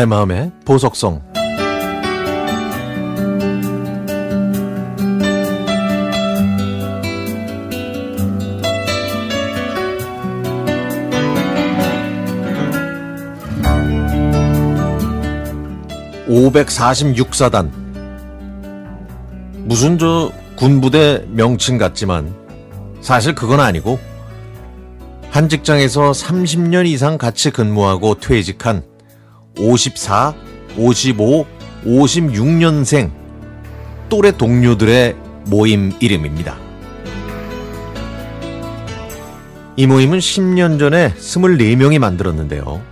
내 마음의 보석성. (546사단) 무슨 저 군부대 명칭 같지만 사실 그건 아니고 한 직장에서 30년 이상 같이 근무하고 퇴직한 54, 55, 56년생 또래 동료들의 모임 이름입니다. 이 모임은 10년 전에 24명이 만들었는데요.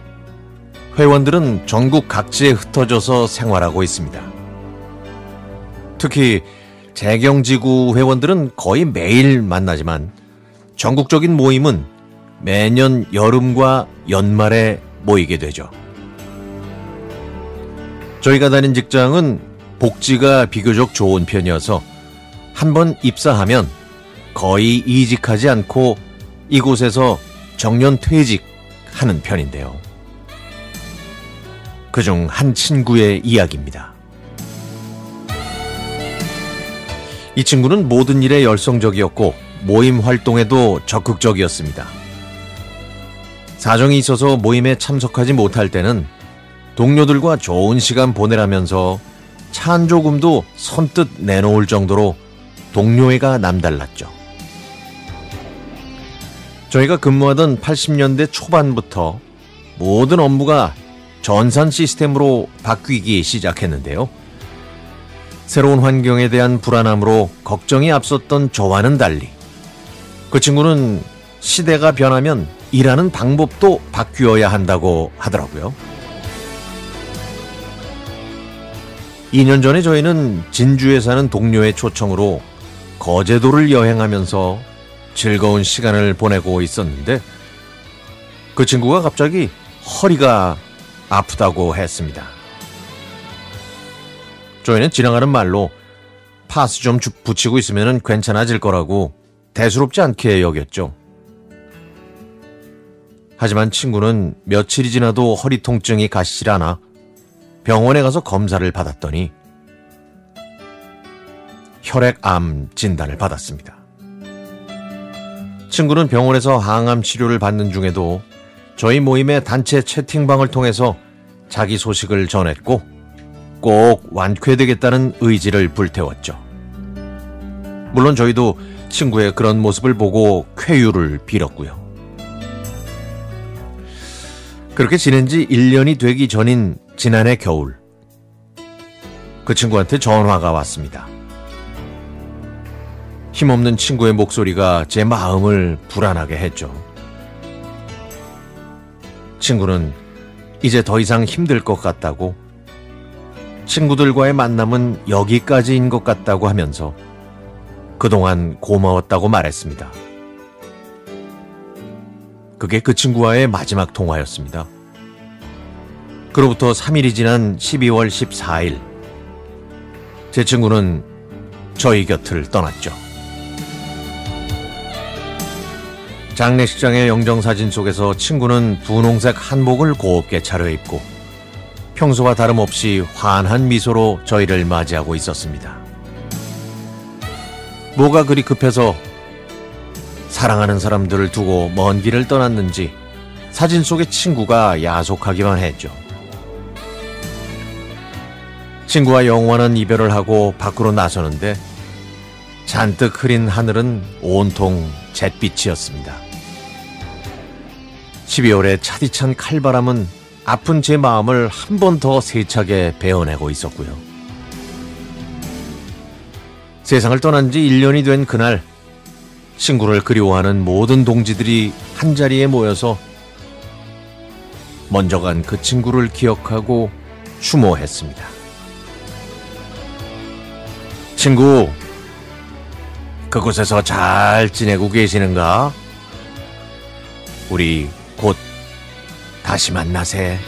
회원들은 전국 각지에 흩어져서 생활하고 있습니다. 특히 재경지구 회원들은 거의 매일 만나지만 전국적인 모임은 매년 여름과 연말에 모이게 되죠. 저희가 다닌 직장은 복지가 비교적 좋은 편이어서 한 번 입사하면 거의 이직하지 않고 이곳에서 정년 퇴직하는 편인데요. 그중 한 친구의 이야기입니다. 이 친구는 모든 일에 열성적이었고 모임 활동에도 적극적이었습니다. 사정이 있어서 모임에 참석하지 못할 때는 동료들과 좋은 시간 보내라면서 차 한 조금도 선뜻 내놓을 정도로 동료애가 남달랐죠. 저희가 근무하던 80년대 초반부터 모든 업무가 전산 시스템으로 바뀌기 시작했는데요. 새로운 환경에 대한 불안함으로 걱정이 앞섰던 저와는 달리 그 친구는 시대가 변하면 일하는 방법도 바뀌어야 한다고 하더라고요. 2년 전에 저희는 진주에 사는 동료의 초청으로 거제도를 여행하면서 즐거운 시간을 보내고 있었는데 그 친구가 갑자기 허리가 아프다고 했습니다. 저희는 지나가는 말로 파스 좀 붙이고 있으면 괜찮아질 거라고 대수롭지 않게 여겼죠. 하지만 친구는 며칠이 지나도 허리 통증이 가시질 않아 병원에 가서 검사를 받았더니 혈액암 진단을 받았습니다. 친구는 병원에서 항암 치료를 받는 중에도 저희 모임의 단체 채팅방을 통해서 자기 소식을 전했고 꼭 완쾌되겠다는 의지를 불태웠죠. 물론 저희도 친구의 그런 모습을 보고 쾌유를 빌었고요. 그렇게 지낸 지 1년이 되기 전인 지난해 겨울 그 친구한테 전화가 왔습니다. 힘없는 친구의 목소리가 제 마음을 불안하게 했죠. 친구는 이제 더 이상 힘들 것 같다고 친구들과의 만남은 여기까지인 것 같다고 하면서 그동안 고마웠다고 말했습니다. 그게 그 친구와의 마지막 통화였습니다. 그로부터 3일이 지난 12월 14일, 제 친구는 저희 곁을 떠났죠. 장례식장의 영정사진 속에서 친구는 분홍색 한복을 곱게 차려입고 평소와 다름없이 환한 미소로 저희를 맞이하고 있었습니다. 뭐가 그리 급해서 사랑하는 사람들을 두고 먼 길을 떠났는지 사진 속의 친구가 야속하기만 했죠. 친구와 영원한 이별을 하고 밖으로 나서는데 잔뜩 흐린 하늘은 온통 잿빛이었습니다. 12월의 차디찬 칼바람은 아픈 제 마음을 한 번 더 세차게 베어내고 있었고요. 세상을 떠난 지 1년이 된 그날 친구를 그리워하는 모든 동지들이 한 자리에 모여서 먼저 간 그 친구를 기억하고 추모했습니다. 친구, 그곳에서 잘 지내고 계시는가? 우리 곧 다시 만나세.